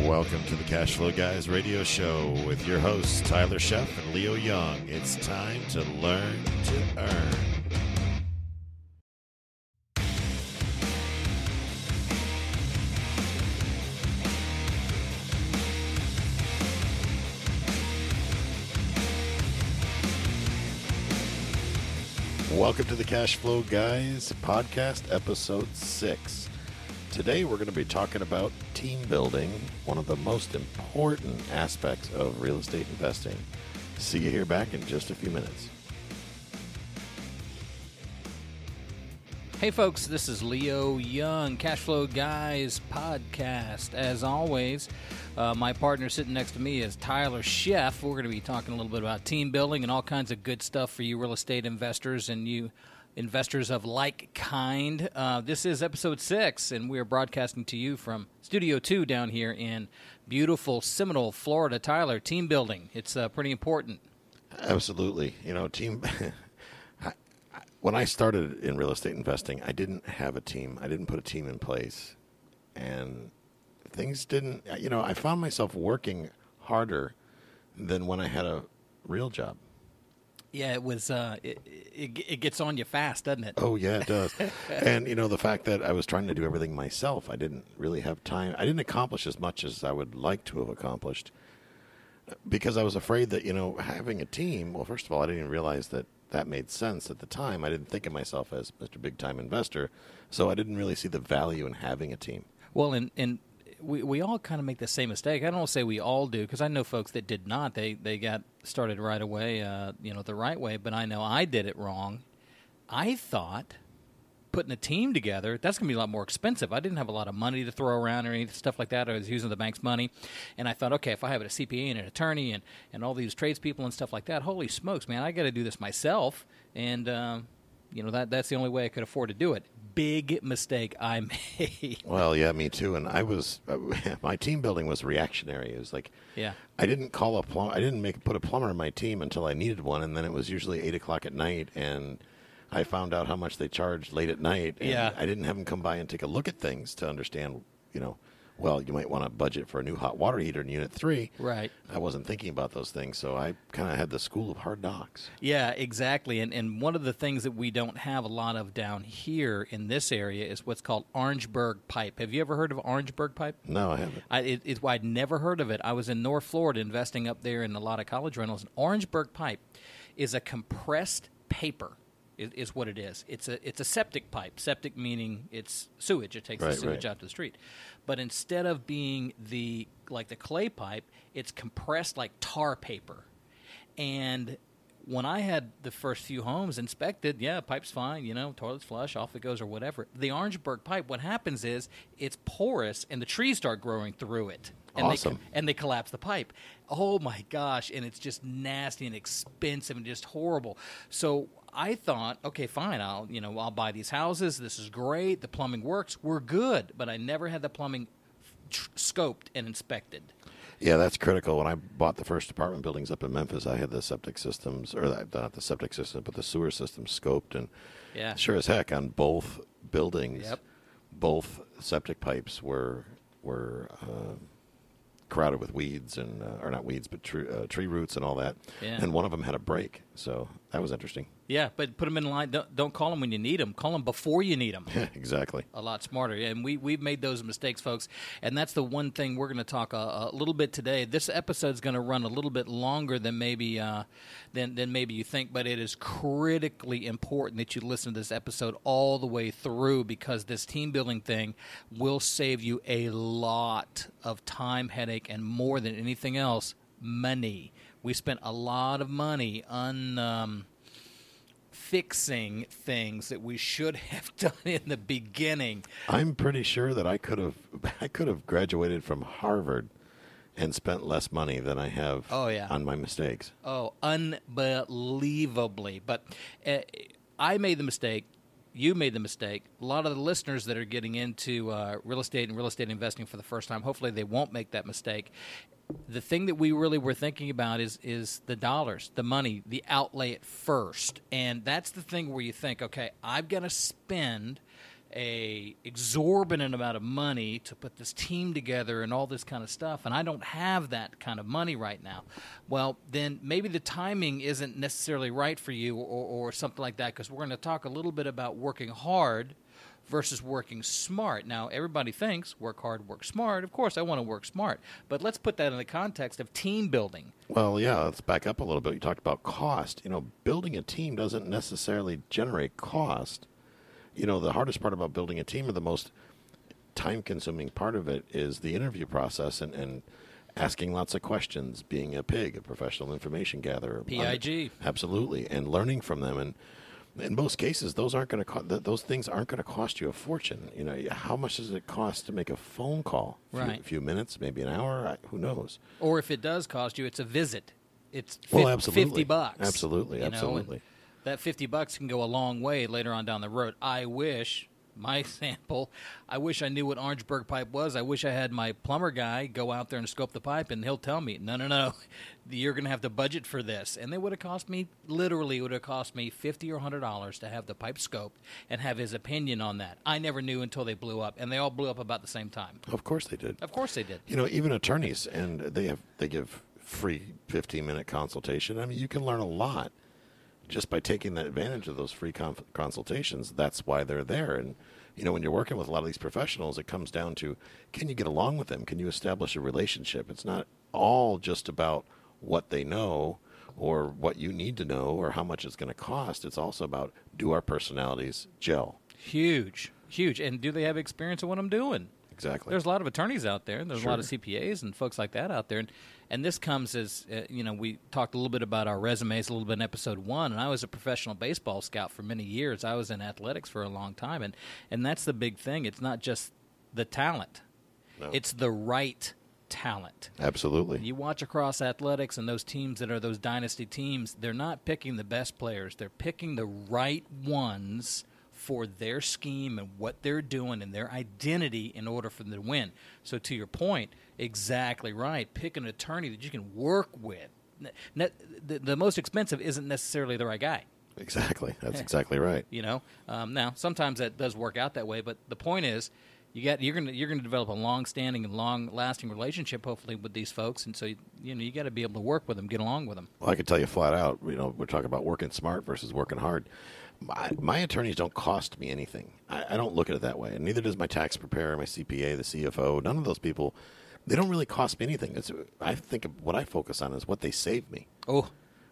Welcome to the Cash Flow Guys radio show with your hosts, Tyler Sheff and Leo Young. It's time to learn to earn. Welcome to the Cash Flow Guys podcast, episode six. Today we're going to be talking about team building, one of the most important aspects of real estate investing. See you here back in just a few minutes. Hey, folks, this is Leo Young, Cashflow Guys podcast. As always, uh, my partner sitting next to me is Tyler Sheff. We're going to be talking a little bit about team building and all kinds of good stuff for you real estate investors and you investors of like kind. Uh, this is episode six, and we are broadcasting to you from Studio Two down here in beautiful Seminole, Florida. Tyler, team building. It's uh, pretty important. Absolutely. You know, team. when I started in real estate investing, I didn't have a team. I didn't put a team in place, and things didn't. You know, I found myself working harder than when I had a real job. Yeah, it was. Uh, it, it, it gets on you fast, doesn't it? Oh yeah, it does. and you know the fact that I was trying to do everything myself, I didn't really have time. I didn't accomplish as much as I would like to have accomplished because I was afraid that you know having a team. Well, first of all, I didn't even realize that that made sense at the time. I didn't think of myself as Mr. Big Time Investor, so I didn't really see the value in having a team. Well, and and we, we all kind of make the same mistake. I don't say we all do because I know folks that did not. They they got started right away, uh, you know, the right way. But I know I did it wrong. I thought putting a team together that's going to be a lot more expensive. I didn't have a lot of money to throw around or any stuff like that. I was using the bank's money, and I thought, okay, if I have a CPA and an attorney and and all these tradespeople and stuff like that, holy smokes, man, I got to do this myself. And um, you know that that's the only way I could afford to do it big mistake I made. Well, yeah, me too. And I was uh, my team building was reactionary. It was like, yeah, I didn't call a plumber. I didn't make put a plumber in my team until I needed one, and then it was usually eight o'clock at night, and I found out how much they charged late at night. yeah, I didn't have them come by and take a look at things to understand, you know, well, you might want to budget for a new hot water heater in Unit 3. Right. I wasn't thinking about those things, so I kind of had the school of hard knocks. Yeah, exactly. And, and one of the things that we don't have a lot of down here in this area is what's called Orangeburg pipe. Have you ever heard of Orangeburg pipe? No, I haven't. I, it, it, I'd never heard of it. I was in North Florida investing up there in a lot of college rentals. And Orangeburg pipe is a compressed paper is, is, what it is. It's a it's a septic pipe. Septic meaning it's sewage. It takes right, the sewage right. out to the street but instead of being the like the clay pipe, it's compressed like tar paper. And when I had the first few homes inspected, yeah, pipe's fine, you know, toilet's flush, off it goes, or whatever. The Orangeburg pipe, what happens is it's porous and the trees start growing through it. And awesome. They, and they collapse the pipe. Oh my gosh. And it's just nasty and expensive and just horrible. So I thought, okay, fine, I'll you know I'll buy these houses. This is great. The plumbing works. We're good. But I never had the plumbing tr- scoped and inspected. Yeah, that's critical. When I bought the first apartment buildings up in Memphis, I had the septic systems, or not the septic system, but the sewer system scoped, and yeah, sure as heck on both buildings, yep. both septic pipes were were. Uh, crowded with weeds and uh, or not weeds but tree, uh, tree roots and all that yeah. and one of them had a break so that was interesting yeah, but put them in line. Don't, don't call them when you need them. Call them before you need them. exactly. A lot smarter. And we, we've made those mistakes, folks. And that's the one thing we're going to talk a, a, little bit today. This episode is going to run a little bit longer than maybe uh, than, than maybe you think, but it is critically important that you listen to this episode all the way through because this team building thing will save you a lot of time, headache, and more than anything else, money. We spent a lot of money on. Um, fixing things that we should have done in the beginning. I'm pretty sure that I could have I could have graduated from Harvard and spent less money than I have oh, yeah. on my mistakes. Oh, unbelievably. But uh, I made the mistake. You made the mistake. A lot of the listeners that are getting into uh, real estate and real estate investing for the first time, hopefully they won't make that mistake the thing that we really were thinking about is is the dollars, the money, the outlay at first, and that's the thing where you think, okay, I've got to spend a exorbitant amount of money to put this team together and all this kind of stuff and I don't have that kind of money right now. Well, then maybe the timing isn't necessarily right for you or, or something like that because we're going to talk a little bit about working hard versus working smart. Now, everybody thinks work hard, work smart. Of course, I want to work smart. But let's put that in the context of team building. Well, yeah, let's back up a little bit. You talked about cost. You know, building a team doesn't necessarily generate cost you know, the hardest part about building a team or the most time consuming part of it is the interview process and, and asking lots of questions, being a pig, a professional information gatherer. PIG. absolutely. And learning from them. And in most cases, those aren't going to co- those things aren't going to cost you a fortune. You know, how much does it cost to make a phone call? Right. A few, few minutes, maybe an hour. I, who knows? Or if it does cost you, it's a visit. It's well, absolutely. fifty bucks. Absolutely, absolutely. Know, that 50 bucks can go a long way later on down the road. I wish my sample, I wish I knew what Orangeburg pipe was. I wish I had my plumber guy go out there and scope the pipe and he'll tell me, no, no, no, you're going to have to budget for this. And it would have cost me, literally, it would have cost me 50 or $100 to have the pipe scoped and have his opinion on that. I never knew until they blew up, and they all blew up about the same time. Of course they did. Of course they did. You know, even attorneys, and they have they give free 15 minute consultation. I mean, you can learn a lot just by taking advantage of those free conf- consultations, that's why they're there. And you know, when you're working with a lot of these professionals, it comes down to can you get along with them? Can you establish a relationship? It's not all just about what they know or what you need to know or how much it's going to cost. It's also about do our personalities gel? Huge, huge. And do they have experience in what I'm doing? Exactly. There's a lot of attorneys out there. And there's sure. a lot of CPAs and folks like that out there. And, and this comes as, uh, you know, we talked a little bit about our resumes a little bit in episode one. And I was a professional baseball scout for many years. I was in athletics for a long time. And, and that's the big thing. It's not just the talent, no. it's the right talent. Absolutely. You watch across athletics and those teams that are those dynasty teams, they're not picking the best players, they're picking the right ones for their scheme and what they're doing and their identity in order for them to win. So, to your point, exactly right. Pick an attorney that you can work with. The, most expensive isn't necessarily the right guy. Exactly. That's exactly right. You know, um, now sometimes that does work out that way, but the point is, you got you're gonna you're gonna develop a long-standing and long-lasting relationship, hopefully, with these folks, and so you, you know you got to be able to work with them, get along with them. Well, I can tell you flat out, you know, we're talking about working smart versus working hard my, my attorneys don't cost me anything. I, I, don't look at it that way, and neither does my tax preparer, my CPA, the CFO. None of those people, they don't really cost me anything. It's, I think what I focus on is what they save me. Oh,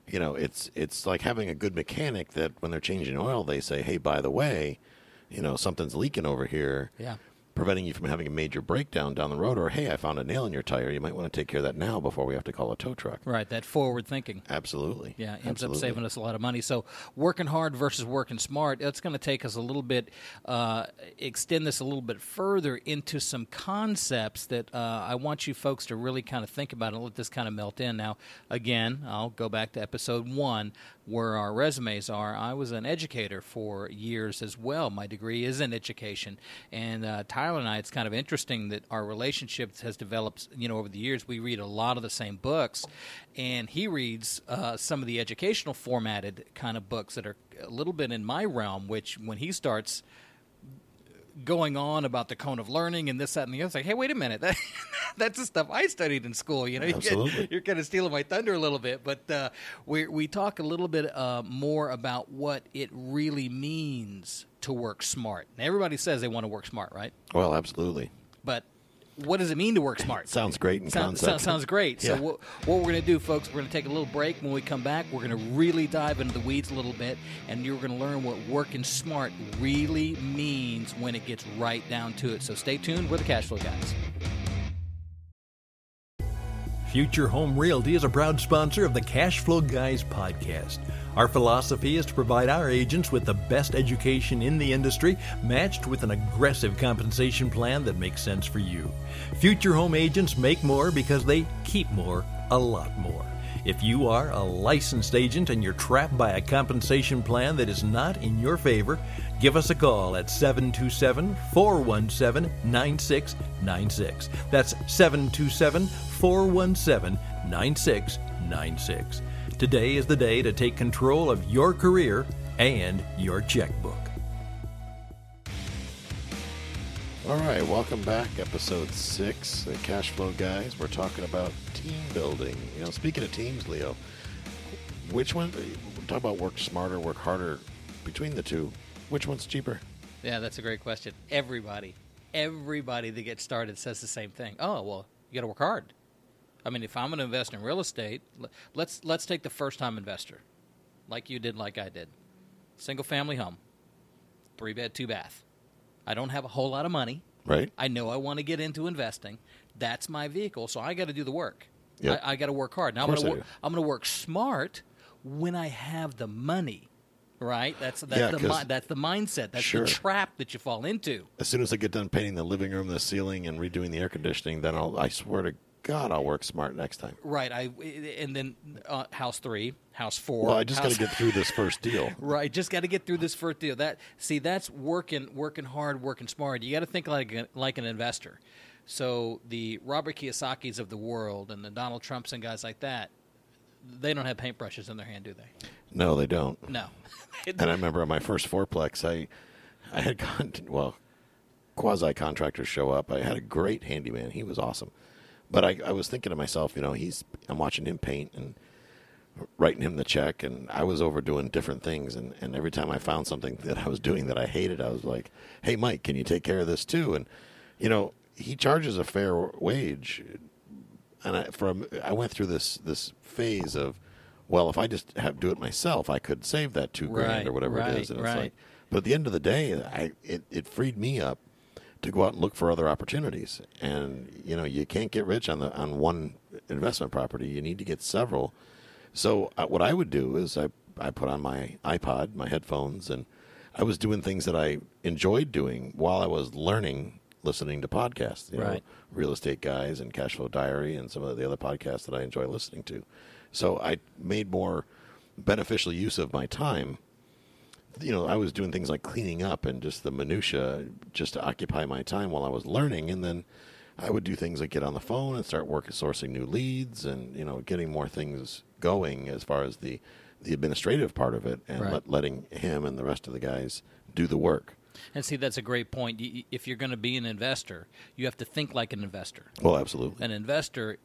you know, it's it's like having a good mechanic that when they're changing oil, they say, "Hey, by the way, you know, something's leaking over here." Yeah preventing you from having a major breakdown down the road or hey i found a nail in your tire. You might want to take care of that now before we have to call a tow truck. Right that forward thinking. Absolutely. Yeah ends absolutely. up saving us a lot of money. So working hard versus working smart it's going to take us a little bit uh, extend this a little bit further into some concepts that uh, i want you folks to really kind of think about and let this kind of melt in. Now again i'll go back to episode one where our resumes are. I was an educator for years as well. My degree is in education. And uh, Tyler and I, it's kind of interesting that our relationship has developed, you know, over the years. We read a lot of the same books, and he reads uh, some of the educational formatted kind of books that are a little bit in my realm. Which, when he starts going on about the cone of learning and this, that, and the other. It's like, hey, wait a minute, that, that's the stuff I studied in school. You know, Absolutely. You're, kind of stealing my thunder a little bit, but uh, we we talk a little bit uh, more about what it really means to work smart. Now, everybody says they want to work smart, right? Well, absolutely. But what does it mean to work smart? sounds great in Sound, concept. sounds great. Yeah. So what, what we're going to do, folks, we're going to take a little break. When we come back, we're going to really dive into the weeds a little bit, and you're going to learn what working smart really means when it gets right down to it. So stay tuned. We're the Cash Flow Guys. Future Home Realty is a proud sponsor of the Cash Flow Guys podcast. Our philosophy is to provide our agents with the best education in the industry, matched with an aggressive compensation plan that makes sense for you. Future home agents make more because they keep more, a lot more. If you are a licensed agent and you're trapped by a compensation plan that is not in your favor, give us a call at 727 417 9696. That's 727 417 9696. Today is the day to take control of your career and your checkbook. All right, welcome back. Episode six, the Cash Flow Guys. We're talking about team building. You know, speaking of teams, Leo, which one? Talk about work smarter, work harder. Between the two, which one's cheaper? Yeah, that's a great question. Everybody, everybody that gets started says the same thing. Oh, well, you got to work hard. I mean, if I'm going to invest in real estate, let's let's take the first time investor, like you did, like I did, single family home, three bed, two bath. I don't have a whole lot of money. Right. I know I want to get into investing. That's my vehicle, so I got to do the work. Yep. I, I got to work hard. Now I'm going to I'm going to work smart when I have the money. Right. That's that's yeah, the that's the mindset. That's sure. the trap that you fall into. As soon as I get done painting the living room, the ceiling, and redoing the air conditioning, then I'll I swear to God, I'll work smart next time. Right. I and then uh, house three, house four. Well, I just got to get through this first deal. right. Just got to get through this first deal. That see, that's working, working hard, working smart. You got to think like a, like an investor. So the Robert Kiyosaki's of the world and the Donald Trumps and guys like that, they don't have paintbrushes in their hand, do they? No, they don't. No. and I remember on my first fourplex, I I had gone to, well quasi contractors show up. I had a great handyman. He was awesome. But I, I was thinking to myself, you know, he's I'm watching him paint and writing him the check, and I was over doing different things. And, and every time I found something that I was doing that I hated, I was like, "Hey, Mike, can you take care of this too?" And you know, he charges a fair wage, and I, from I went through this this phase of, well, if I just have do it myself, I could save that two grand right, or whatever right, it is. And right. it's like, but at the end of the day, I it, it freed me up to go out and look for other opportunities. And you know, you can't get rich on the on one investment property. You need to get several. So uh, what I would do is I I put on my iPod, my headphones, and I was doing things that I enjoyed doing while I was learning, listening to podcasts. You right. know, real estate guys and Cash Flow Diary and some of the other podcasts that I enjoy listening to. So I made more beneficial use of my time you know, I was doing things like cleaning up and just the minutia just to occupy my time while I was learning, and then I would do things like get on the phone and start working sourcing new leads and you know getting more things going as far as the the administrative part of it and right. let, letting him and the rest of the guys do the work. And see, that's a great point. If you're going to be an investor, you have to think like an investor. Well, absolutely. An investor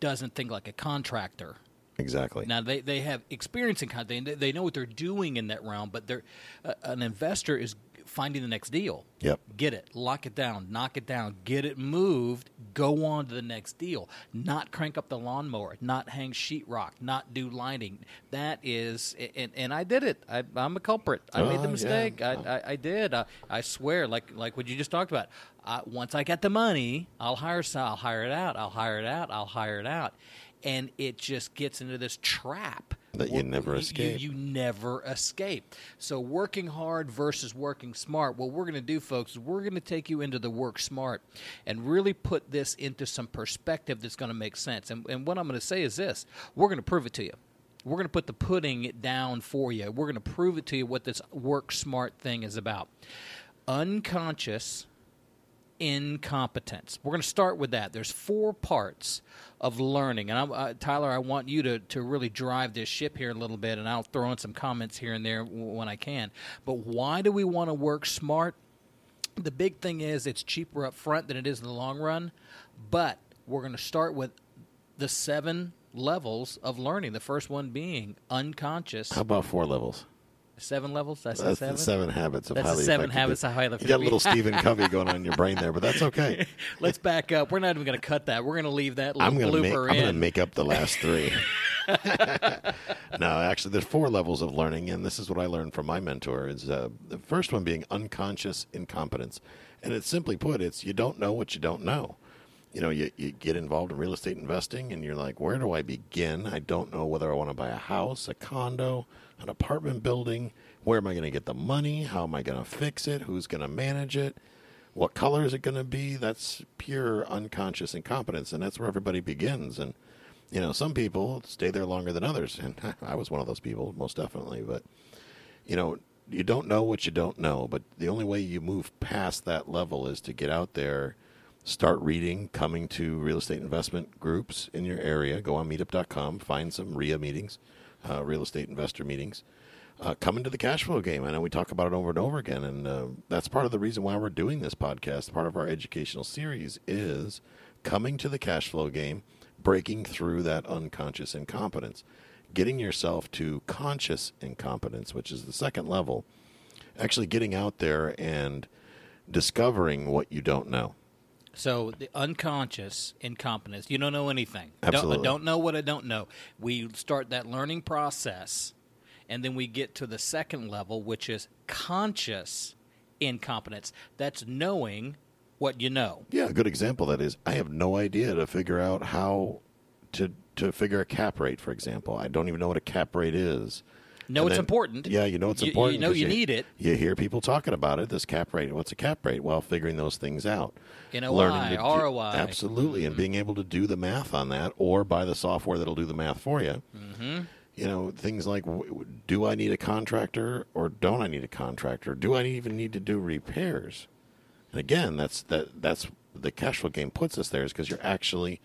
doesn't think like a contractor Exactly. Now they, they have experience in content. They, they know what they're doing in that realm, but they're uh, an investor is finding the next deal. Yep. Get it, lock it down, knock it down, get it moved, go on to the next deal. Not crank up the lawnmower, not hang sheetrock, not do lighting. That is, and, and I did it. I, am a culprit. I made the oh, mistake. Yeah. I, I, I, did. I, I, swear, like like what you just talked about. Uh, once I get the money, I'll hire. I'll hire it out. I'll hire it out. I'll hire it out and it just gets into this trap that you never escape. You, you, never escape. So working hard versus working smart. What we're going to do, folks, is we're going to take you into the work smart and really put this into some perspective that's going to make sense. And, and what I'm going to say is this: we're going to prove it to you. We're going to put the pudding down for you. We're going to prove it to you what this work smart thing is about. Unconscious incompetence. We're going to start with that. There's four parts of learning, and I, uh, Tyler, I want you to to really drive this ship here a little bit, and I'll throw in some comments here and there when I can. But why do we want to work smart? The big thing is it's cheaper up front than it is in the long run, but we're going to start with the seven levels of learning. The first one being unconscious. How about four levels? Seven levels. That's, that's seven. The seven habits of that's highly seven effective. habits of highly effective. You got a little Stephen Covey going on in your brain there, but that's okay. Let's back up. We're not even going to cut that. We're going to leave that I'm gonna make, in. I'm going to make up the last three. no, actually, there's four levels of learning, and this is what I learned from my mentor. Is uh, the first one being unconscious incompetence, and it's simply put, it's you don't know what you don't know you know, you, you get involved in real estate investing and you're like, where do I begin? I don't know whether I want to buy a house, a condo, an apartment building. Where am I going to get the money? How am I going to fix it? Who's going to manage it? What color is it going to be? That's pure unconscious incompetence, and that's where everybody begins. And you know, some people stay there longer than others, and I was one of those people, most definitely. But you know, you don't know what you don't know. But the only way you move past that level is to get out there, start reading, coming to real estate investment groups in your area. Go on Meetup.com, find some RIA meetings, uh, real estate investor meetings uh, come into the cash flow game. I know we talk about it over and over again, and uh, that's part of the reason why we're doing this podcast. Part of our educational series is coming to the cash flow game, breaking through that unconscious incompetence, getting yourself to conscious incompetence, which is the second level, actually getting out there and discovering what you don't know. So the unconscious incompetence, you don't know anything. Absolutely. Don't, don't know what I don't know. We start that learning process and then we get to the second level, which is conscious incompetence. That's knowing what you know. Yeah, a good example that is I have no idea to figure out how to to figure a cap rate, for example. I don't even know what a cap rate is. No, it's important. Yeah, you know it's important. You, know you, you, need it. You hear people talking about it. This cap rate. What's a cap rate? Well, figuring those things out. NOI, Learning to ROI. Absolutely, mm-hmm. and being able to do the math on that, or buy the software that'll do the math for you. Mm-hmm you know things like do i need a contractor or don't i need a contractor do i even need to do repairs and again that's that that's the cash flow game puts us there is because you're actually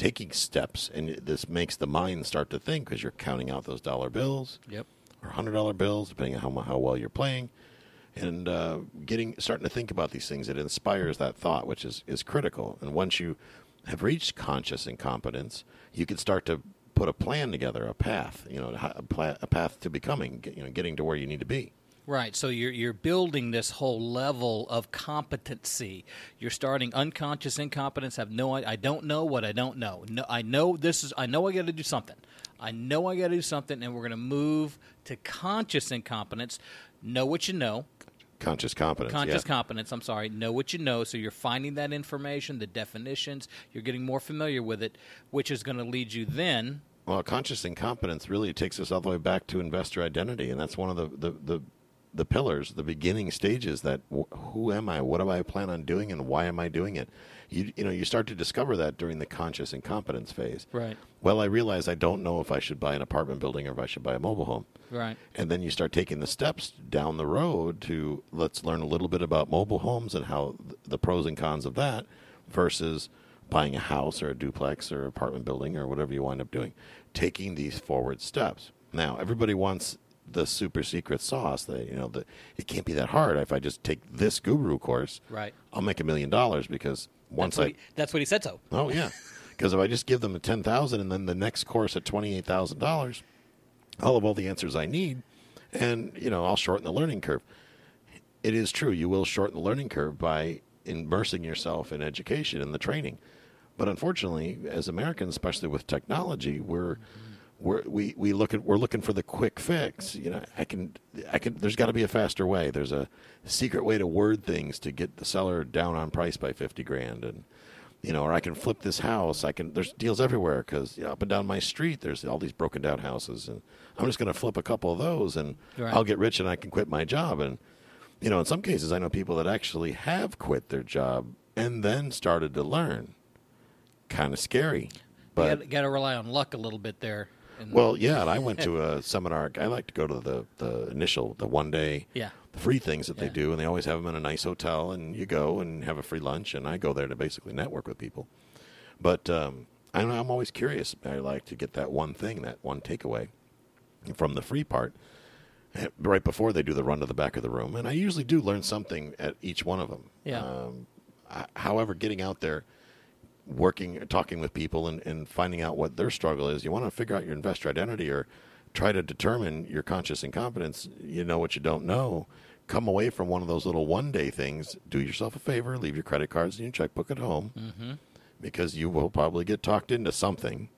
taking steps and this makes the mind start to think because you're counting out those dollar bills yep or hundred dollar bills depending on how, how well you're playing and uh, getting starting to think about these things it inspires that thought which is is critical and once you have reached conscious incompetence you can start to put a plan together, a path, you know, a, pla- a path to becoming, you know, getting to where you need to be. Right. So you're you're building this whole level of competency. You're starting unconscious incompetence. Have no I don't know what I don't know. No, I know this is I know I got to do something. I know I got to do something, and we're going to move to conscious incompetence. Know what you know. Conscious competence. Conscious yeah. competence. I'm sorry. Know what you know. So you're finding that information, the definitions. You're getting more familiar with it, which is going to lead you then well, conscious incompetence really takes us all the way back to investor identity, and that's one of the the, the, the pillars, the beginning stages. That who am I? What do I plan on doing, and why am I doing it? You you know you start to discover that during the conscious incompetence phase. Right. Well, I realize I don't know if I should buy an apartment building or if I should buy a mobile home. Right. And then you start taking the steps down the road to let's learn a little bit about mobile homes and how the pros and cons of that versus buying a house or a duplex or apartment building or whatever you wind up doing, taking these forward steps. Now, everybody wants the super secret sauce. That you know, that it can't be that hard. If I just take this guru course, right, I'll make a million dollars because once that's I he, that's what he said. So oh yeah, because if I just give them a ten thousand and then the next course at twenty eight thousand dollars, I'll have all the answers I need, and you know I'll shorten the learning curve. It is true you will shorten the learning curve by immersing yourself in education and the training. But unfortunately, as Americans, especially with technology, we're mm-hmm. We're, we we look at we're looking for the quick fix. You know, I can I can. There's got to be a faster way. There's a secret way to word things to get the seller down on price by fifty grand, and you know, or I can flip this house. I can. There's deals everywhere because you know, up and down my street, there's all these broken down houses, and I'm just going to flip a couple of those, and right. I'll get rich, and I can quit my job. And you know, in some cases, I know people that actually have quit their job and then started to learn kind of scary. But you got to rely on luck a little bit there. Well, yeah, and I went to a seminar. I like to go to the the initial, the one day, yeah, free things that yeah. they do, and they always have them in a nice hotel, and you go and have a free lunch, and I go there to basically network with people. But um, I'm, I'm always curious. I like to get that one thing, that one takeaway from the free part right before they do the run to the back of the room, and I usually do learn something at each one of them. Yeah. Um, I, however, getting out there working, talking with people, and, and finding out what their struggle is. You want to figure out your investor identity or try to determine your conscious incompetence. You know what you don't know. Come away from one of those little one day things. Do yourself a favor. Leave your credit cards and your checkbook at home mm-hmm. because you will probably get talked into something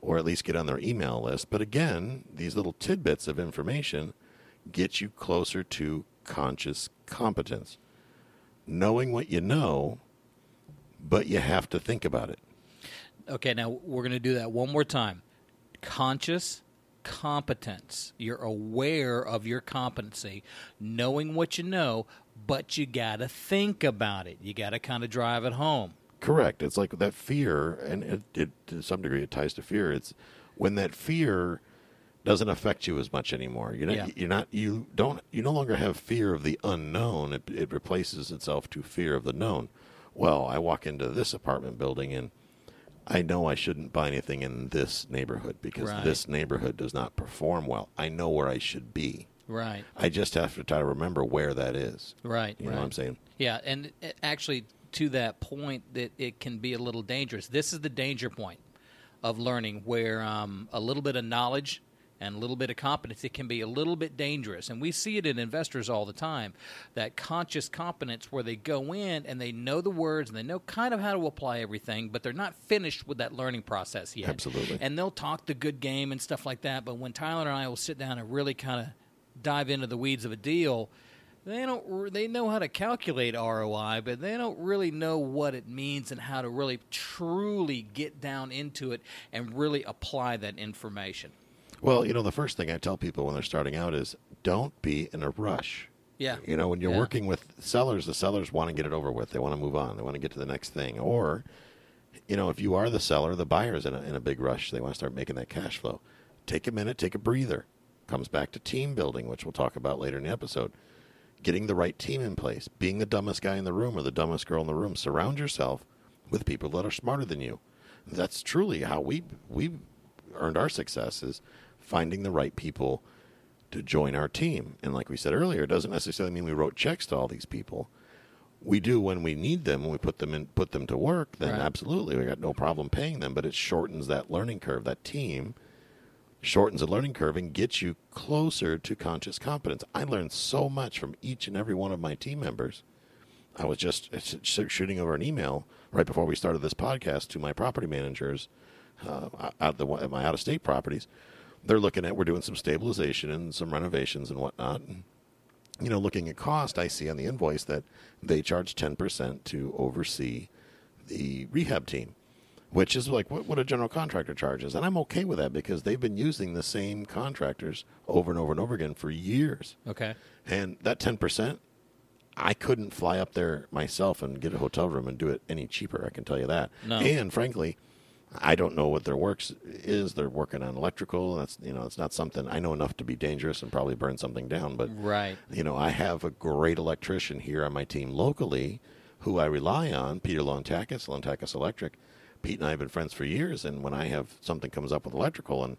or at least get on their email list. But again, these little tidbits of information get you closer to conscious competence. Knowing what you know but you have to think about it. Okay, now we're going to do that one more time. Conscious competence. You're aware of your competency, knowing what you know, but you got to think about it. You got to kind of drive it home. Correct. It's like that fear, and it, it, to some degree it ties to fear. It's when that fear doesn't affect you as much anymore. You're not, yeah. you're not, you don't, you no longer have fear of the unknown. It, it replaces itself to fear of the known well, I walk into this apartment building and I know I shouldn't buy anything in this neighborhood because right. this neighborhood does not perform well. I know where I should be. Right. I just have to try to remember where that is. Right. You right. know what I'm saying? Yeah, and actually, to that point, that it can be a little dangerous. This is the danger point of learning, where um, a little bit of knowledge and a little bit of competence, it can be a little bit dangerous. And we see it in investors all the time that conscious competence where they go in and they know the words and they know kind of how to apply everything, but they're not finished with that learning process yet. Absolutely. And they'll talk the good game and stuff like that. But when Tyler and I will sit down and really kind of dive into the weeds of a deal, they don't they know how to calculate ROI, but they don't really know what it means and how to really truly get down into it and really apply that information. Well, you know, the first thing I tell people when they're starting out is don't be in a rush. Yeah. You know, when you're yeah. working with sellers, the sellers want to get it over with. They want to move on. They want to get to the next thing. Or, you know, if you are the seller, the buyer's in a, in a big rush. They want to start making that cash flow. Take a minute, take a breather. Comes back to team building, which we'll talk about later in the episode. Getting the right team in place, being the dumbest guy in the room or the dumbest girl in the room. Surround yourself with people that are smarter than you. That's truly how we we earned our success is finding the right people to join our team. And like we said earlier, it doesn't necessarily mean we wrote checks to all these people. We do when we need them, when we put them in, put them to work. Then right. absolutely, we got no problem paying them. But it shortens that learning curve. That team shortens the learning curve and gets you closer to conscious competence. I learned so much from each and every one of my team members. I was just shooting over an email right before we started this podcast to my property managers uh, at, the, at my out of state properties they're looking at we're doing some stabilization and some renovations and whatnot. And, you know, looking at cost, I see on the invoice that they charge ten percent to oversee the rehab team, which is like what, what a general contractor charges, and I'm okay with that because they've been using the same contractors over and over and over again for years. Okay, and that ten percent. I couldn't fly up there myself and get a hotel room and do it any cheaper. I can tell you that. No. And frankly, I don't know what their works is. They're working on electrical. That's you know, it's not something I know enough to be dangerous and probably burn something down. But right, you know, I have a great electrician here on my team locally, who I rely on, Peter Lontakis, Lontakis Electric. Pete and I have been friends for years, and when I have something comes up with electrical and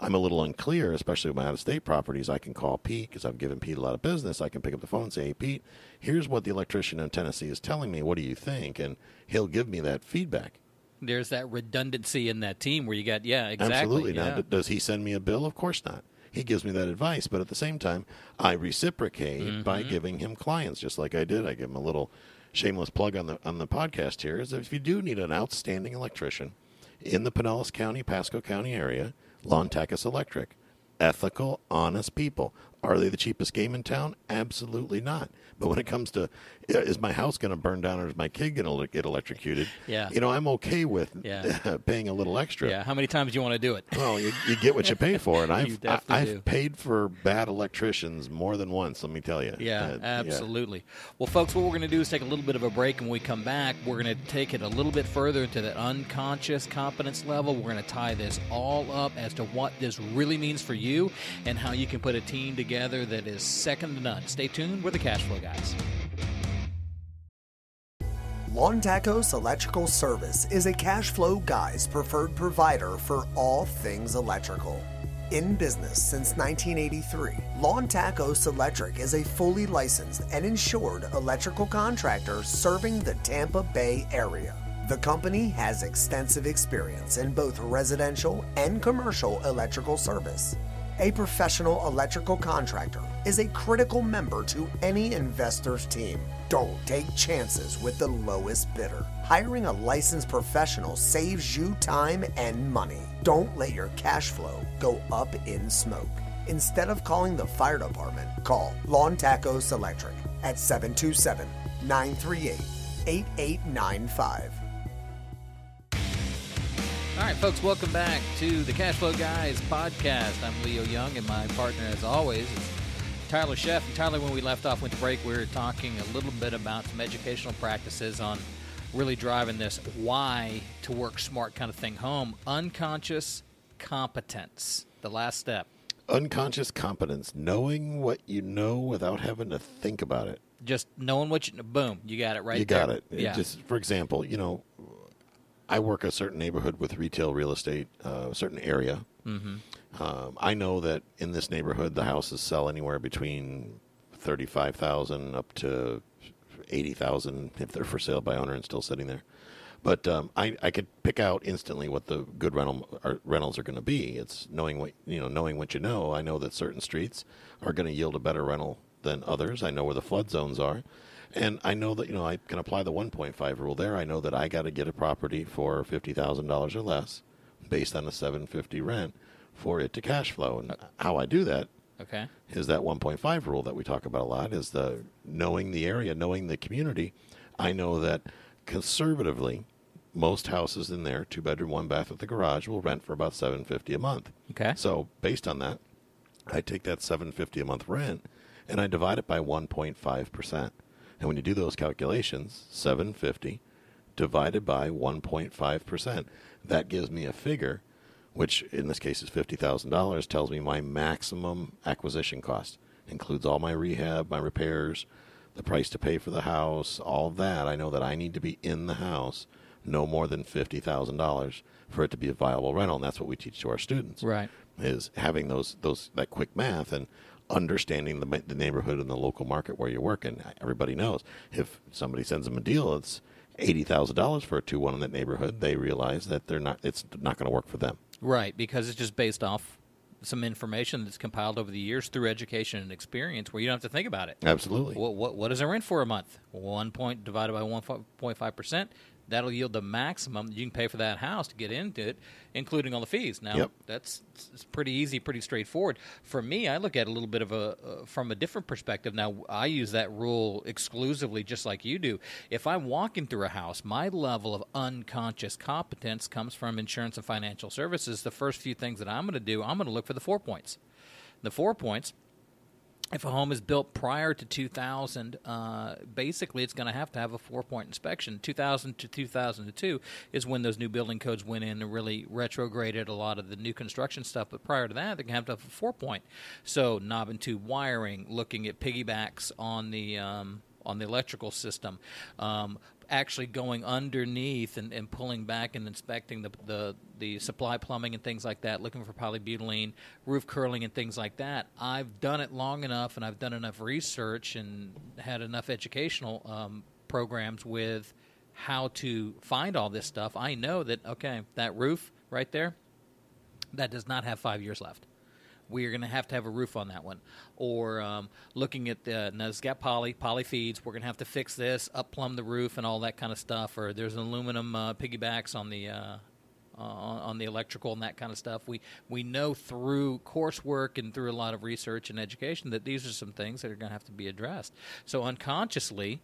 I'm a little unclear, especially with my out of state properties. I can call Pete because I've given Pete a lot of business. I can pick up the phone and say, Hey, Pete, here's what the electrician in Tennessee is telling me. What do you think? And he'll give me that feedback. There's that redundancy in that team where you got, yeah, exactly. Absolutely. Yeah. Now, does he send me a bill? Of course not. He gives me that advice, but at the same time, I reciprocate mm-hmm. by giving him clients, just like I did. I give him a little shameless plug on the on the podcast here. Is that if you do need an outstanding electrician in the Pinellas County, Pasco County area, Lontakis Electric. Ethical, honest people. Are they the cheapest game in town? Absolutely not. But when it comes to is my house going to burn down or is my kid going to get electrocuted? Yeah. You know, I'm okay with yeah. paying a little extra. Yeah. How many times do you want to do it? Well, you, you get what you pay for, and I've I, do. paid for bad electricians more than once. Let me tell you. Yeah, uh, absolutely. Yeah. Well, folks, what we're going to do is take a little bit of a break, and when we come back, we're going to take it a little bit further into that unconscious competence level. We're going to tie this all up as to what this really means for you and how you can put a team together that is second to none. Stay tuned. We're the Cash Flow Guys. Lontakis Electrical Service is a cash flow guy's preferred provider for all things electrical. In business since 1983, Lontakis Electric is a fully licensed and insured electrical contractor serving the Tampa Bay area. The company has extensive experience in both residential and commercial electrical service. A professional electrical contractor is a critical member to any investor's team. Don't take chances with the lowest bidder. Hiring a licensed professional saves you time and money. Don't let your cash flow go up in smoke. Instead of calling the fire department, call Lontakis Electric at 727 938 8895. All right, folks, welcome back to the Cash Flow Guys podcast. I'm Leo Young, and my partner, as always, is Tyler Sheff. And Tyler, when we left off, went to break, we were talking a little bit about some educational practices on really driving this why to work smart kind of thing home. Unconscious competence, the last step. Unconscious competence, knowing what you know without having to think about it. Just knowing what you boom, you got it right. You there. got it. Yeah. Just for example, you know, I work a certain neighborhood with retail real estate, uh, a certain area. Mm-hmm. Um, I know that in this neighborhood, the houses sell anywhere between thirty-five thousand up to eighty thousand if they're for sale by owner and still sitting there. But um, I, I could pick out instantly what the good rental are, rentals are going to be. It's knowing what you know, knowing what you know. I know that certain streets are going to yield a better rental than others. I know where the flood zones are, and I know that you know I can apply the 1.5 rule there. I know that I got to get a property for fifty thousand dollars or less, based on a 750 rent, for it to cash flow. And how I do that Okay. is that 1.5 rule that we talk about a lot is the knowing the area knowing the community i know that conservatively most houses in there two bedroom one bath with a garage will rent for about 750 a month Okay. so based on that i take that 750 a month rent and i divide it by 1.5% and when you do those calculations 750 divided by 1.5% that gives me a figure which in this case is $50,000, tells me my maximum acquisition cost. Includes all my rehab, my repairs, the price to pay for the house, all that. I know that I need to be in the house no more than $50,000 for it to be a viable rental, and that's what we teach to our students. Right. Is having those those that quick math and understanding the the neighborhood and the local market where you're working. Everybody knows if somebody sends them a deal, it's eighty thousand dollars for a two one in that neighborhood. They realize that they're not. It's not going to work for them. Right, because it's just based off some information that's compiled over the years through education and experience where you don't have to think about it. Absolutely. What, what, what does rent for a month? One point divided by 1.5%. That'll yield the maximum you can pay for that house to get into it, including all the fees. Now, Yep. that's it's pretty easy, pretty straightforward. For me, I look at it a little bit of a uh, from a different perspective. Now, I use that rule exclusively, just like you do. If I'm walking through a house, my level of unconscious competence comes from insurance and financial services. The first few things that I'm going to do, I'm going to look for the four points. The four points if a home is built prior to 2000, uh, basically it's going to have to have a four point inspection. 2000 to 2002 is when those new building codes went in and really retrograded a lot of the new construction stuff. But prior to that, they're going to have to have a four point. So, knob and tube wiring, looking at piggybacks on the. Um, on the electrical system, um, actually going underneath and, and pulling back and inspecting the, the the supply plumbing and things like that, looking for polybutylene, roof curling and things like that. I've done it long enough, and I've done enough research and had enough educational um, programs with how to find all this stuff. I know that okay, that roof right there, that does not have five years left we are going to have to have a roof on that one. Or um, looking at the now it's got poly poly feeds. We're going to have to fix this, up plumb the roof, and all that kind of stuff. Or there's aluminum uh, piggybacks on the. Uh, uh, on the electrical and that kind of stuff, we we know through coursework and through a lot of research and education that these are some things that are going to have to be addressed. So unconsciously,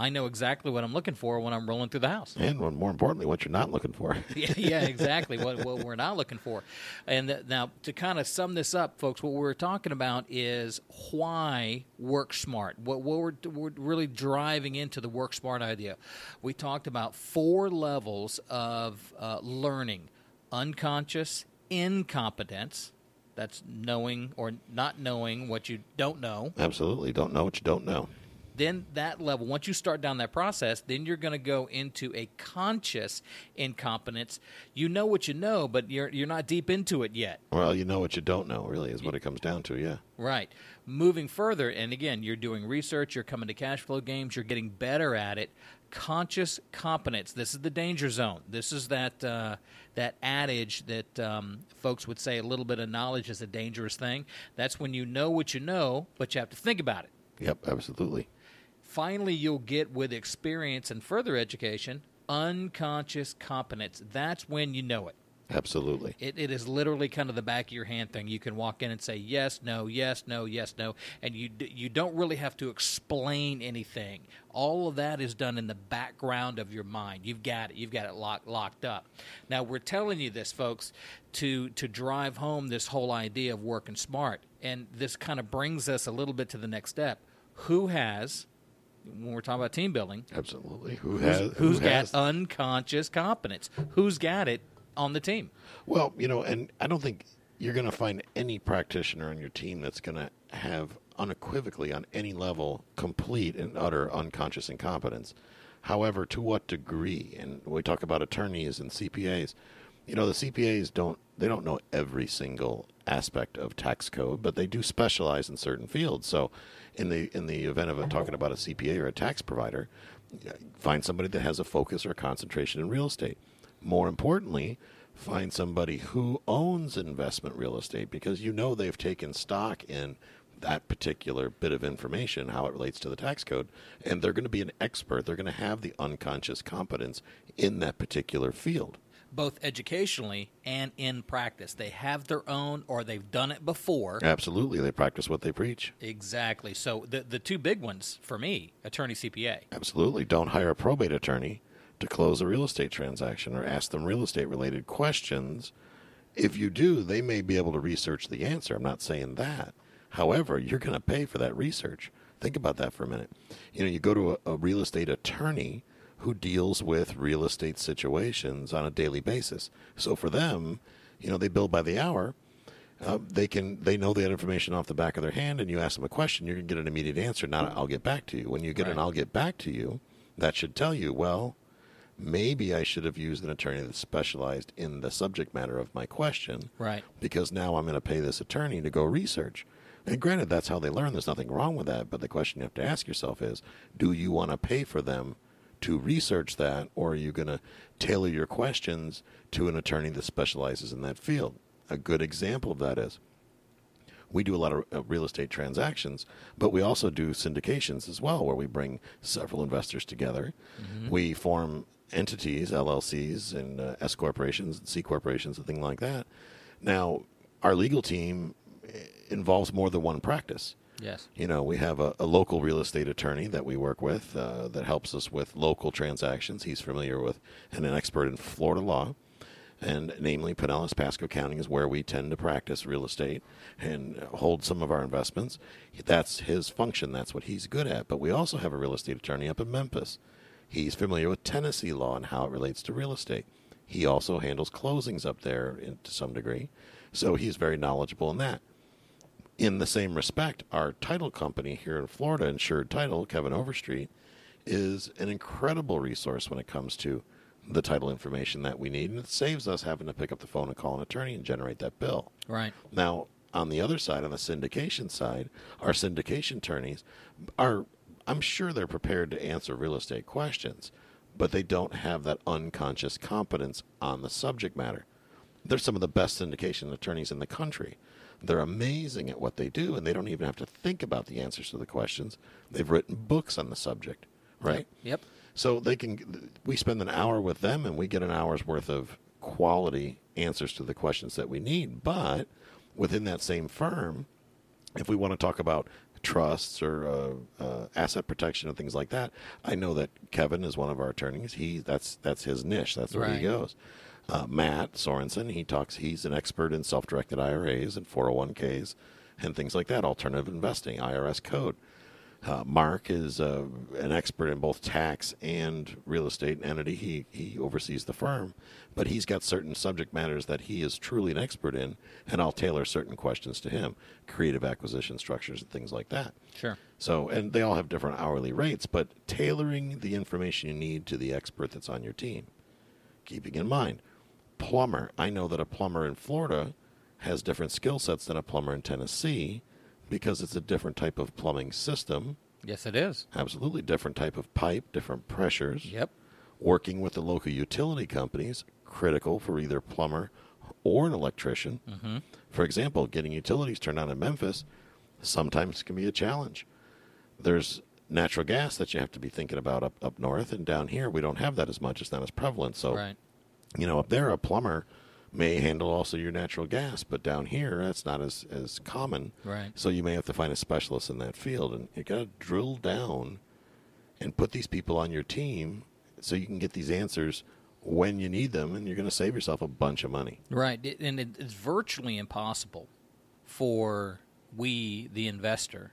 I know exactly what I'm looking for when I'm rolling through the house. And more importantly, what you're not looking for. yeah, yeah, exactly. what, what we're not looking for. And th- now, to kind of sum this up, folks, what we're talking about is why work smart. What, what we're, we're really driving into the work smart idea. We talked about four levels of uh, learning unconscious, incompetence. That's knowing or not knowing what you don't know. Absolutely. Don't know what you don't know then that level once you start down that process then you're going to go into a conscious incompetence. You know what you know but you're you're not deep into it yet. Well you know what you don't know really is what it comes down to yeah. Right. Moving further and again you're doing research you're coming to cash flow games you're getting better at it. Conscious competence. This is the danger zone. This is that uh, that adage that um, folks would say a little bit of knowledge is a dangerous thing. That's when you know what you know but you have to think about it. Yep absolutely finally you'll get with experience and further education unconscious competence. That's when you know it. Absolutely. It, it is literally kind of the back of your hand thing. You can walk in and say yes no yes no yes no and you you don't really have to explain anything. All of that is done in the background of your mind. You've got it. You've got it locked locked up. Now we're telling you this folks to to drive home this whole idea of working smart. And this kind of brings us a little bit to the next step. Who has when we're talking about team building. Absolutely. Who has who's, who's who got has? unconscious competence? Who's got it on the team? Well, you know, and I don't think you're going to find any practitioner on your team that's going to have unequivocally on any level complete and utter unconscious incompetence. However, to what degree? And we talk about attorneys and CPAs. You know, the CPAs don't they don't know every single aspect of tax code, but they do specialize in certain fields. So, in the in the event of a, talking about a CPA or a tax provider, find somebody that has a focus or a concentration in real estate. More importantly, find somebody who owns investment real estate because you know they've taken stock in that particular bit of information, how it relates to the tax code, and they're going to be an expert. They're going to have the unconscious competence in that particular field both educationally and in practice. They have their own or they've done it before. Absolutely. They practice what they preach. Exactly. So the the two big ones for me, attorney CPA. Absolutely. Don't hire a probate attorney to close a real estate transaction or ask them real estate related questions. If you do, they may be able to research the answer. I'm not saying that. However, you're going to pay for that research. Think about that for a minute. You know, you go to a, a real estate attorney who deals with real estate situations on a daily basis. So for them, you know, they bill by the hour. Uh, they can they know that information off the back of their hand, and you ask them a question, you're gonna get an immediate answer. Not I'll get back to you. When you get right. an I'll get back to you, that should tell you well. Maybe I should have used an attorney that specialized in the subject matter of my question. Right. Because now I'm going to pay this attorney to go research. And granted, that's how they learn. There's nothing wrong with that. But the question you have to ask yourself is do you want to pay for them to research that, or are you going to tailor your questions to an attorney that specializes in that field? A good example of that is we do a lot of real estate transactions, but we also do syndications as well, where we bring several investors together. Mm-hmm. We form entities, LLCs, and uh, S corporations, and C corporations, and things like that. Now, our legal team eh, involves more than one practice. Yes. You know, we have a, a local real estate attorney that we work with uh, that helps us with local transactions. He's familiar with and an expert in Florida law, and namely Pinellas Pasco County is where we tend to practice real estate and hold some of our investments. That's his function. That's what he's good at. But we also have a real estate attorney up in Memphis. He's familiar with Tennessee law and how it relates to real estate. He also handles closings up there in, to some degree, so he's very knowledgeable in that in the same respect, our title company here in Florida, Insured Title, Kevin Overstreet, is an incredible resource when it comes to the title information that we need, and it saves us having to pick up the phone and call an attorney and generate that bill. Right. Now, on the other side, on the syndication side, our syndication attorneys are, I'm sure they're prepared to answer real estate questions, but they don't have that unconscious competence on the subject matter. They're some of the best syndication attorneys in the country. They're amazing at what they do, and they don't even have to think about the answers to the questions. They've written books on the subject, right? Yep. So they can. We spend an hour with them, and we get an hour's worth of quality answers to the questions that we need. But within that same firm, if we want to talk about trusts or uh, uh, asset protection and things like that, I know that Kevin is one of our attorneys. He that's that's his niche. That's where right. he goes uh, Matt Sorensen. He talks. He's an expert in self-directed IRAs and 401ks and things like that. Alternative investing, IRS code. Uh, Mark is uh, an expert in both tax and real estate entity. He he oversees the firm, but he's got certain subject matters that he is truly an expert in, and I'll tailor certain questions to him, creative acquisition structures and things like that. Sure. So, and they all have different hourly rates, but tailoring the information you need to the expert that's on your team, keeping in mind plumber. I know that a plumber in Florida has different skill sets than a plumber in Tennessee because it's a different type of plumbing system. Yes, it is. Absolutely different type of pipe, different pressures. Yep. Working with the local utility companies critical for either plumber or an electrician. Mm-hmm. For example, getting utilities turned on in Memphis sometimes can be a challenge. There's natural gas that you have to be thinking about up up north, and down here we don't have that as much. It's not as prevalent. So right you know, up there, a plumber may handle also your natural gas, but down here, that's not as, as common. Right. So you may have to find a specialist in that field, and you got to drill down and put these people on your team so you can get these answers when you need them, and you're going to save yourself a bunch of money. Right, and it's virtually impossible for we, the investor,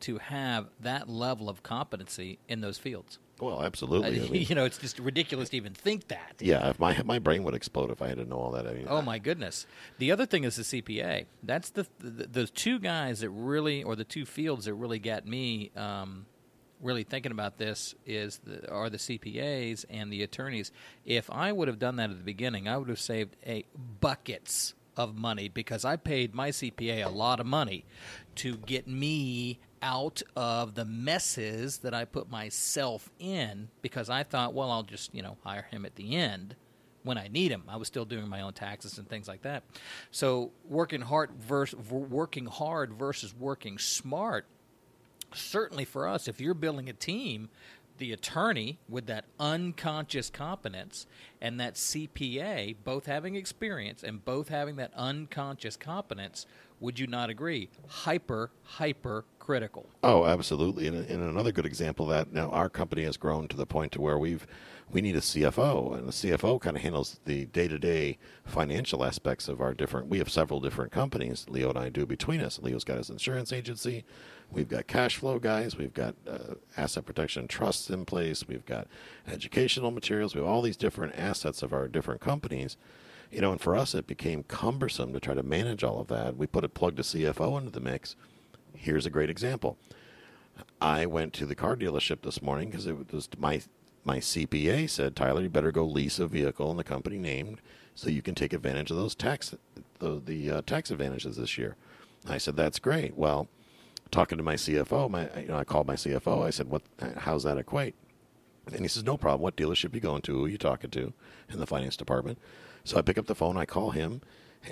to have that level of competency in those fields. Well, absolutely. Uh, I mean, you know, it's just ridiculous to even think that. Yeah, if my my brain would explode if I had to know all that. I mean, oh my goodness. The other thing is the CPA. That's the the, the two guys that really, or the two fields that really got me um, really thinking about this is the, are the CPAs and the attorneys. If I would have done that at the beginning, I would have saved a buckets of money because I paid my CPA a lot of money to get me out of the messes that I put myself in because I thought, well, I'll just, you know, hire him at the end when I need him. I was still doing my own taxes and things like that. So working hard versus working hard versus working smart certainly for us, if you're building a team, the attorney with that unconscious competence and that CPA both having experience and both having that unconscious competence, would you not agree? Hyper, hyper critical. Oh, absolutely. And, and another good example of that now our company has grown to the point to where we've we need a CFO, and the CFO kind of handles the day-to-day financial aspects of our different. We have several different companies. Leo and I do between us. Leo's got his insurance agency. We've got cash flow guys. We've got uh, asset protection trusts in place. We've got educational materials. We have all these different assets of our different companies. You know, and for us, it became cumbersome to try to manage all of that. We put a plug to CFO into the mix. Here's a great example. I went to the car dealership this morning because it was my my CPA said, Tyler, you better go lease a vehicle in the company named so you can take advantage of those tax the, the uh, tax advantages this year. I said, that's great. Well, talking to my CFO, my you know, I called my CFO. I said, "What? How's that equate?" And he says, "No problem. What dealership you going to? Who you talking to in the finance department?" So I pick up the phone. I call him,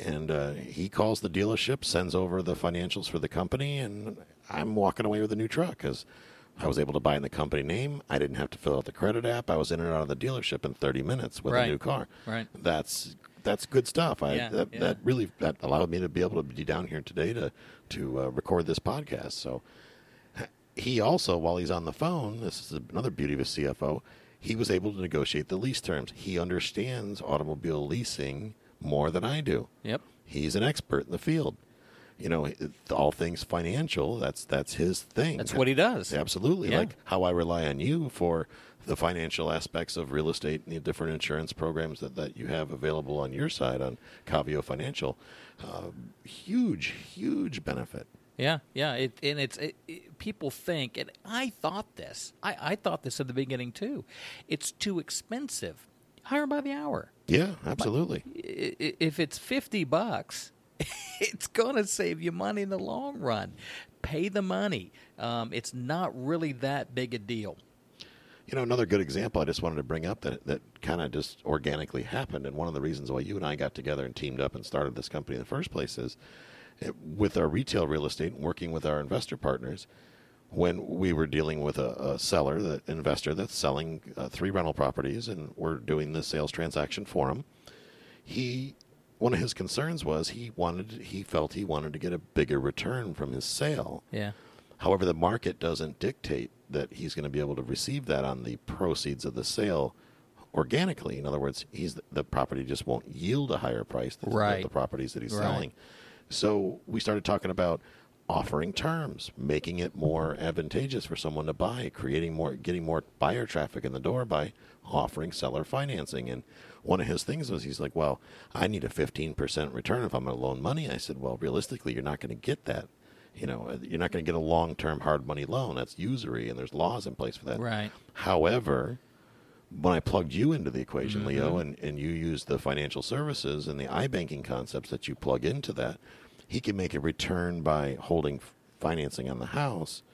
and uh, he calls the dealership, sends over the financials for the company, and I'm walking away with a new truck because I was able to buy in the company name. I didn't have to fill out the credit app. I was in and out of the dealership in 30 minutes with right. a new car. Right. That's that's good stuff. I yeah, that, yeah. that really that allowed me to be able to be down here today to to uh, record this podcast. So he also, while he's on the phone, this is another beauty of a CFO. He was able to negotiate the lease terms. He understands automobile leasing more than I do. Yep. He's an expert in the field. You know, all things financial. That's that's his thing. That's what he does. Absolutely. Yeah. Like how I rely on you for the financial aspects of real estate and the different insurance programs that, that you have available on your side on Cavio Financial. Uh, huge, huge benefit. Yeah, yeah, it, and it's it, it, people think, and I thought this. I, I thought this at the beginning too. It's too expensive. Hire by the hour. Yeah, absolutely. But if it's fifty bucks, it's going to save you money in the long run. Pay the money. Um, it's not really that big a deal. You know, another good example I just wanted to bring up that that kind of just organically happened, and one of the reasons why you and I got together and teamed up and started this company in the first place is with our retail real estate and working with our investor partners. When we were dealing with a, a seller, the investor that's selling uh, three rental properties, and we're doing the sales transaction for him, he one of his concerns was he wanted he felt he wanted to get a bigger return from his sale. Yeah. However, the market doesn't dictate that he's going to be able to receive that on the proceeds of the sale organically. In other words, he's the property just won't yield a higher price than right. the, the properties that he's right. selling. So we started talking about offering terms, making it more advantageous for someone to buy, creating more, getting more buyer traffic in the door by offering seller financing. And one of his things was he's like, well, I need a 15% return if I'm going to loan money. I said, well, realistically, you're not going to get that. You know, you're not going to get a long-term hard money loan. That's usury, and there's laws in place for that. Right. However, when I plugged you into the equation, mm-hmm. Leo, and, and you use the financial services and the iBanking concepts that you plug into that, he can make a return by holding financing on the house.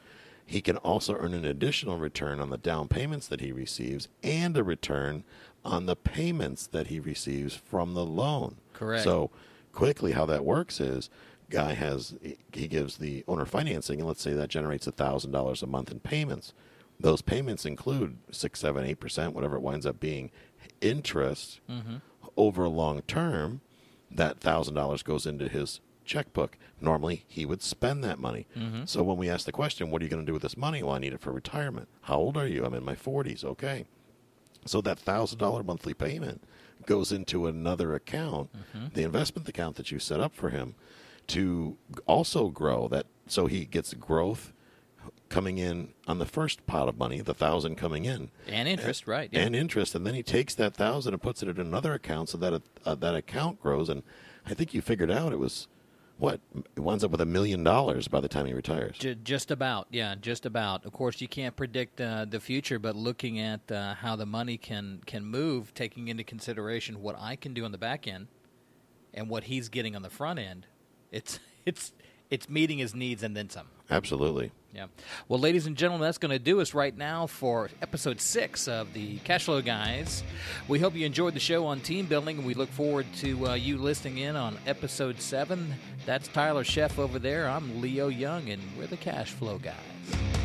He can also earn an additional return on the down payments that he receives and a return on the payments that he receives from the loan. Correct. So, quickly, how that works is guy has he gives the owner financing, and let's say that generates a thousand dollars a month in payments. Those payments include six, seven, eight percent, whatever it winds up being, interest mm-hmm. over a long term. That thousand dollars goes into his checkbook. Normally, he would spend that money. Mm-hmm. So when we ask the question, "What are you going to do with this money?" Well, I need it for retirement. How old are you? I'm in my forties. Okay. So that thousand dollar monthly payment goes into another account, mm-hmm. the investment account that you set up for him, to also grow. That so he gets growth coming in on the first pot of money, the thousand coming in, and interest, and, right? Yeah. And interest, and then he takes that thousand and puts it in another account, so that uh, that account grows. And I think you figured out it was what it winds up with a million dollars by the time he retires. J- just about, yeah, just about. Of course, you can't predict uh, the future, but looking at uh, how the money can can move, taking into consideration what I can do on the back end and what he's getting on the front end, it's it's it's meeting his needs and then some. Absolutely. Yeah. Well, ladies and gentlemen, that's going to do us right now for episode six of the Cashflow Guys. We hope you enjoyed the show on team building, and we look forward to uh, you listening in on episode seven. That's Tyler Chef over there. I'm Leo Young, and we're the Cashflow Guys.